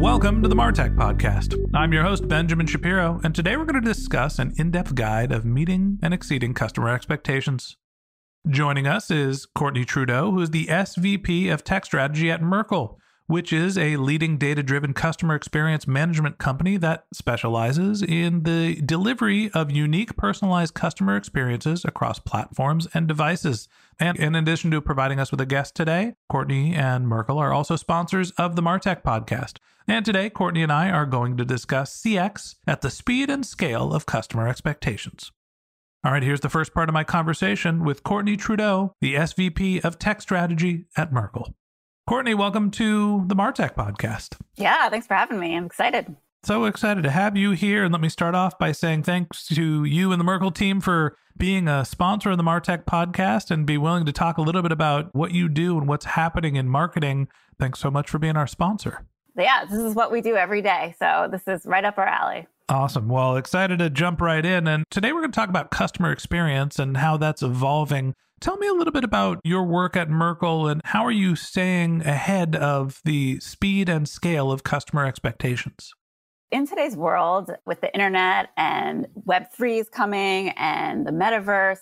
Welcome to the Martech Podcast. I'm your host, Benjamin Shapiro, and today we're going to discuss an in depth guide of meeting and exceeding customer expectations. Joining us is Courtney Trudeau, who is the SVP of Tech Strategy at Merkle, which is a leading data driven customer experience management company that specializes in the delivery of unique personalized customer experiences across platforms and devices. And in addition to providing us with a guest today, Courtney and Merkle are also sponsors of the Martech podcast. And today, Courtney and I are going to discuss CX at the speed and scale of customer expectations. All right, here's the first part of my conversation with Courtney Trudeau, the SVP of Tech Strategy at Merkle. Courtney, welcome to the Martech podcast. Yeah, thanks for having me. I'm excited. So excited to have you here. And let me start off by saying thanks to you and the Merkle team for being a sponsor of the Martech podcast and be willing to talk a little bit about what you do and what's happening in marketing. Thanks so much for being our sponsor. Yeah, this is what we do every day. So this is right up our alley. Awesome. Well, excited to jump right in. And today we're going to talk about customer experience and how that's evolving Tell me a little bit about your work at Merkle and how are you staying ahead of the speed and scale of customer expectations? In today's world, with the internet and Web3 is coming and the metaverse,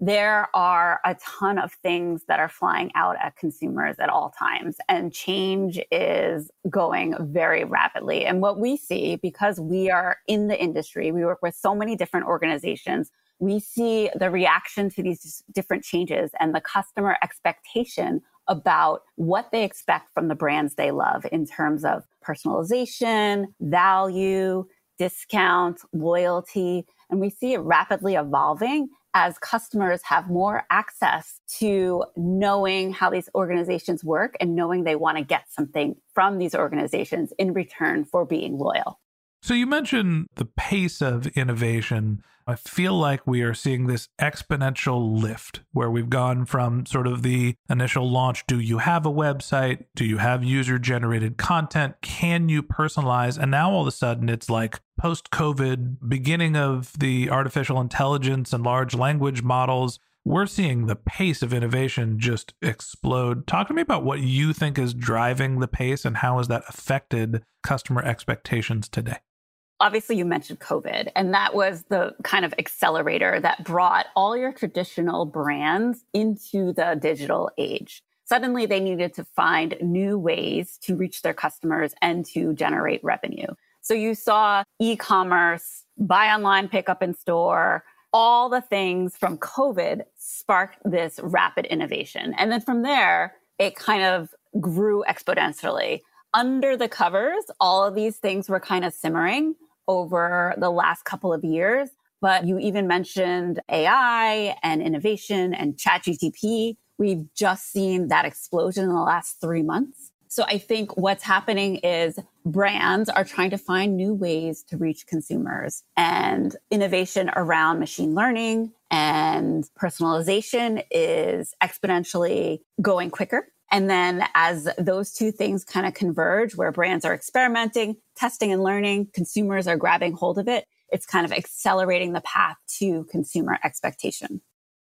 there are a ton of things that are flying out at consumers at all times. And change is going very rapidly. And what we see, because we are in the industry, we work with so many different organizations we see the reaction to these different changes and the customer expectation about what they expect from the brands they love in terms of personalization, value, discount, loyalty. And we see it rapidly evolving as customers have more access to knowing how these organizations work and knowing they want to get something from these organizations in return for being loyal. So you mentioned the pace of innovation. I feel like we are seeing this exponential lift where we've gone from sort of the initial launch do you have a website? Do you have user generated content? Can you personalize? And now all of a sudden it's like post COVID, beginning of the artificial intelligence and large language models. We're seeing the pace of innovation just explode. Talk to me about what you think is driving the pace and how has that affected customer expectations today? Obviously you mentioned COVID, and that was the kind of accelerator that brought all your traditional brands into the digital age. Suddenly they needed to find new ways to reach their customers and to generate revenue. So you saw e-commerce, buy online, pick up in store, all the things from COVID sparked this rapid innovation. And then from there, it kind of grew exponentially. Under the covers, all of these things were kind of simmering over the last couple of years. But you even mentioned AI and innovation and ChatGPT. We've just seen that explosion in the last three months. So I think what's happening is brands are trying to find new ways to reach consumers and innovation around machine learning and personalization is exponentially going quicker. And then as those two things kind of converge, where brands are experimenting, testing and learning, consumers are grabbing hold of it, it's kind of accelerating the path to consumer expectation.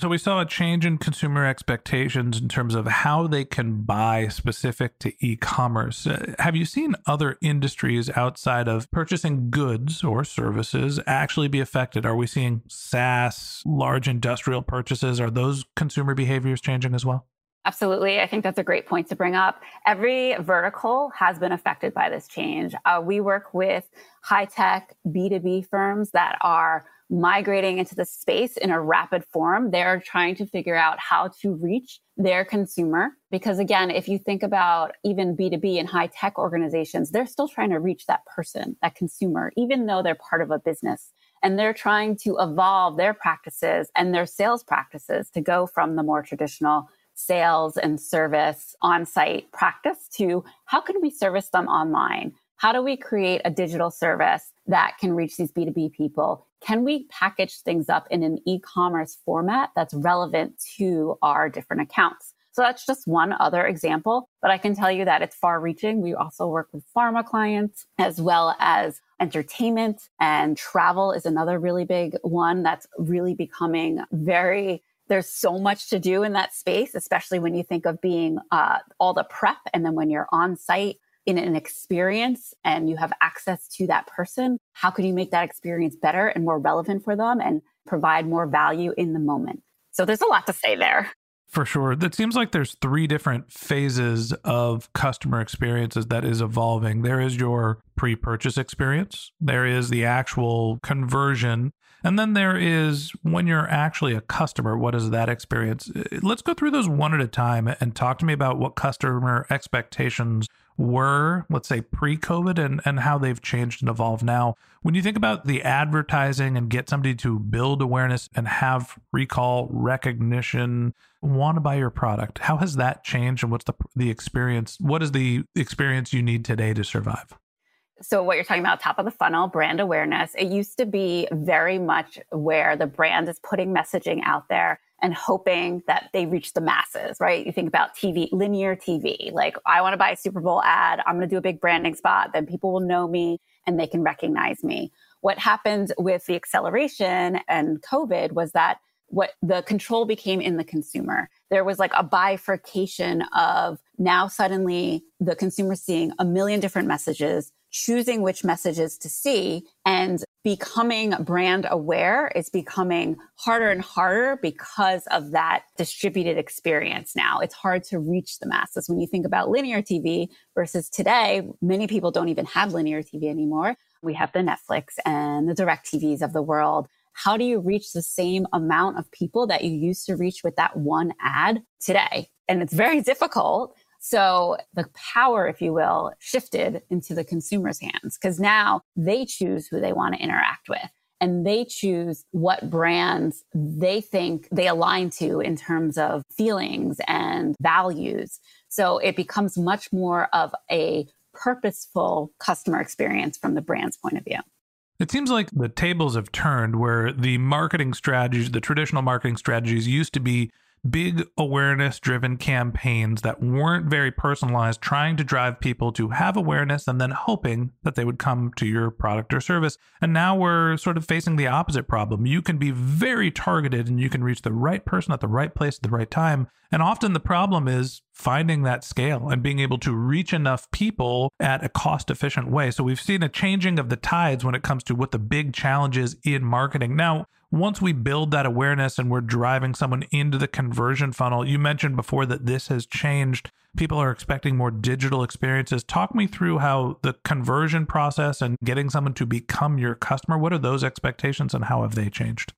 So we saw a change in consumer expectations in terms of how they can buy specific to e-commerce. Uh, have you seen other industries outside of purchasing goods or services actually be affected? Are we seeing SaaS, large industrial purchases? Are those consumer behaviors changing as well? Absolutely. I think that's a great point to bring up. Every vertical has been affected by this change. Uh, we work with high tech B2B firms that are migrating into the space in a rapid form. They're trying to figure out how to reach their consumer. Because again, if you think about even B2B and high tech organizations, they're still trying to reach that person, that consumer, even though they're part of a business. And they're trying to evolve their practices and their sales practices to go from the more traditional sales and service on site practice to how can we service them online? How do we create a digital service that can reach these B2B people can we package things up in an e-commerce format that's relevant to our different accounts? So that's just one other example, but I can tell you that it's far reaching. We also work with pharma clients as well as entertainment and travel is another really big one that's really becoming very there's so much to do in that space, especially when you think of being uh, all the prep and then when you're on site in an experience and you have access to that person, how can you make that experience better and more relevant for them and provide more value in the moment? So there's a lot to say there. For sure. It seems like there's three different phases of customer experiences that is evolving. There is your pre purchase experience, there is the actual conversion, and then there is when you're actually a customer, what is that experience? Uh, let's go through those one at a time and talk to me about what customer expectations were, let's say pre COVID, and, and how they've changed and evolved now. When you think about the advertising and get somebody to build awareness and have recall, recognition, want to buy your product, how has that changed and what's the, the experience? What is the experience you need today to survive? So what you're talking about top of the funnel brand awareness it used to be very much where the brand is putting messaging out there and hoping that they reach the masses right you think about tv linear tv like i want to buy a super bowl ad i'm going to do a big branding spot then people will know me and they can recognize me what happened with the acceleration and covid was that what the control became in the consumer. There was like a bifurcation of now suddenly the consumer seeing a million different messages, choosing which messages to see and becoming brand aware is becoming harder and harder because of that distributed experience now. It's hard to reach the masses. When you think about linear TV versus today, many people don't even have linear TV anymore. We have the Netflix and the direct TVs of the world. How do you reach the same amount of people that you used to reach with that one ad today? And it's very difficult so the power, if you will, shifted into the consumer's hands because now they choose who they want to interact with and they choose what brands they think they align to in terms of feelings and values. So it becomes much more of a purposeful customer experience from the brand's point of view. It seems like the tables have turned where the marketing strategies, the traditional marketing strategies used to be big awareness driven campaigns that weren't very personalized, trying to drive people to have awareness and then hoping that they would come to your product or service. And now we're sort of facing the opposite problem. You can be very targeted and you can reach the right person at the right place at the right time. And often the problem is finding that scale and being able to reach enough people at a cost efficient way. So we've seen a changing of the tides when it comes to what the big challenges in marketing. Now, once we build that awareness and we're driving someone into the conversion funnel, you mentioned before that this has changed. People are expecting more digital experiences. Talk me through how the conversion process and getting someone to become your customer, what are those expectations and how have they changed?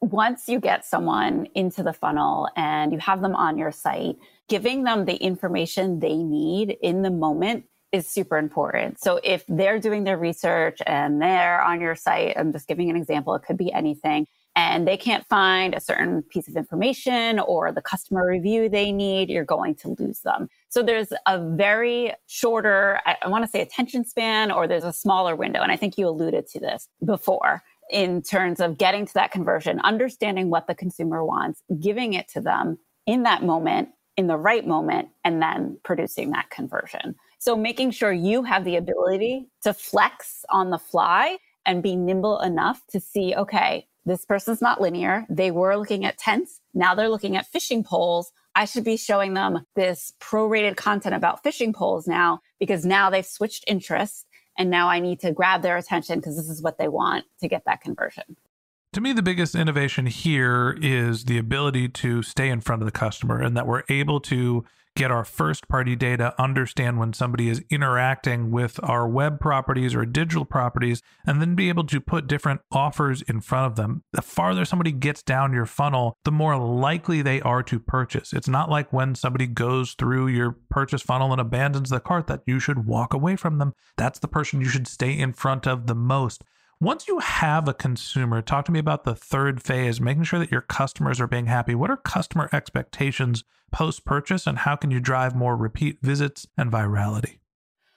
Once you get someone into the funnel and you have them on your site, giving them the information they need in the moment is super important. So if they're doing their research and they're on your site, I'm just giving an example, it could be anything, and they can't find a certain piece of information or the customer review they need, you're going to lose them. So there's a very shorter, I, I want to say attention span, or there's a smaller window. And I think you alluded to this before in terms of getting to that conversion, understanding what the consumer wants, giving it to them in that moment, in the right moment, and then producing that conversion. So making sure you have the ability to flex on the fly and be nimble enough to see, okay, this person's not linear. They were looking at tents. Now they're looking at fishing poles. I should be showing them this prorated content about fishing poles now because now they've switched interests and now I need to grab their attention because this is what they want to get that conversion. To me, the biggest innovation here is the ability to stay in front of the customer and that we're able to get our first party data, understand when somebody is interacting with our web properties or digital properties, and then be able to put different offers in front of them. The farther somebody gets down your funnel, the more likely they are to purchase. It's not like when somebody goes through your purchase funnel and abandons the cart that you should walk away from them. That's the person you should stay in front of the most. Once you have a consumer, talk to me about the third phase, making sure that your customers are being happy. What are customer expectations post purchase, and how can you drive more repeat visits and virality?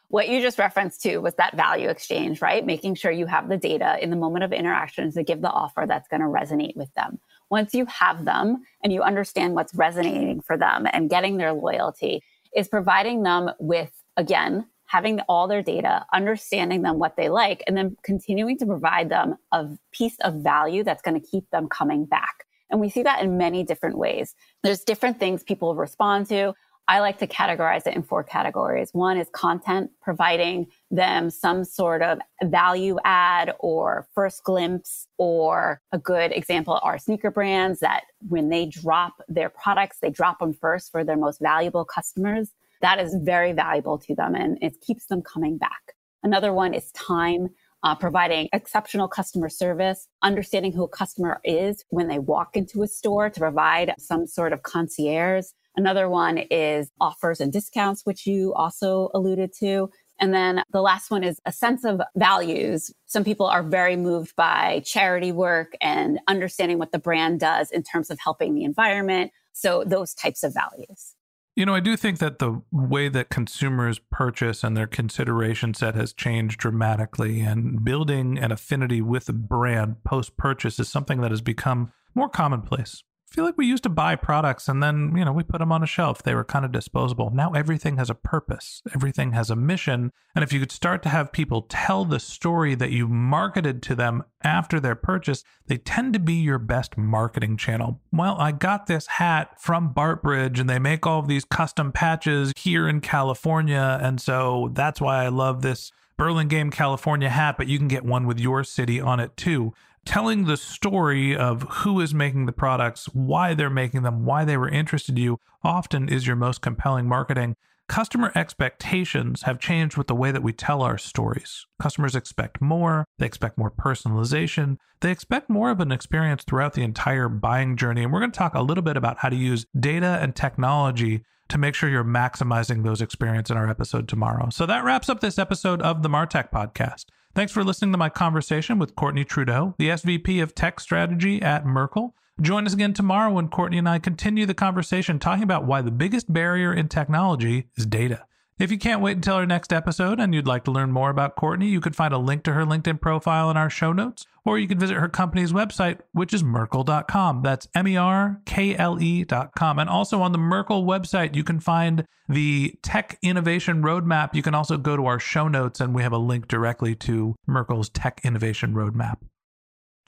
What you just referenced to was that value exchange, right? Making sure you have the data in the moment of interactions to give the offer that's going to resonate with them. Once you have them and you understand what's resonating for them and getting their loyalty, is providing them with, again, having all their data, understanding them what they like, and then continuing to provide them a piece of value that's going to keep them coming back. And we see that in many different ways. There's different things people respond to. I like to categorize it in four categories. One is content, providing them some sort of value add or first glimpse, or a good example are sneaker brands that when they drop their products, they drop them first for their most valuable customers that is very valuable to them and it keeps them coming back. Another one is time. Uh, providing exceptional customer service, understanding who a customer is when they walk into a store to provide some sort of concierge. Another one is offers and discounts, which you also alluded to. And then the last one is a sense of values. Some people are very moved by charity work and understanding what the brand does in terms of helping the environment. So those types of values. You know, I do think that the way that consumers purchase and their consideration set has changed dramatically, and building an affinity with a brand post purchase is something that has become more commonplace feel like we used to buy products and then, you know, we put them on a shelf. They were kind of disposable. Now everything has a purpose, everything has a mission. And if you could start to have people tell the story that you marketed to them after their purchase, they tend to be your best marketing channel. Well, I got this hat from Bartbridge and they make all of these custom patches here in California. And so that's why I love this Burlingame, California hat, but you can get one with your city on it too telling the story of who is making the products, why they're making them, why they were interested in you, often is your most compelling marketing. Customer expectations have changed with the way that we tell our stories. Customers expect more, they expect more personalization, they expect more of an experience throughout the entire buying journey. And we're going to talk a little bit about how to use data and technology to make sure you're maximizing those experiences in our episode tomorrow. So that wraps up this episode of the Martech podcast. Thanks for listening to my conversation with Courtney Trudeau, the SVP of Tech Strategy at Merkle. Join us again tomorrow when Courtney and I continue the conversation talking about why the biggest barrier in technology is data. If you can't wait until our next episode and you'd like to learn more about Courtney, you can find a link to her LinkedIn profile in our show notes, or you can visit her company's website, which is Merkle.com. That's M E R K L E.com. And also on the Merkle website, you can find the tech innovation roadmap. You can also go to our show notes, and we have a link directly to Merkle's tech innovation roadmap.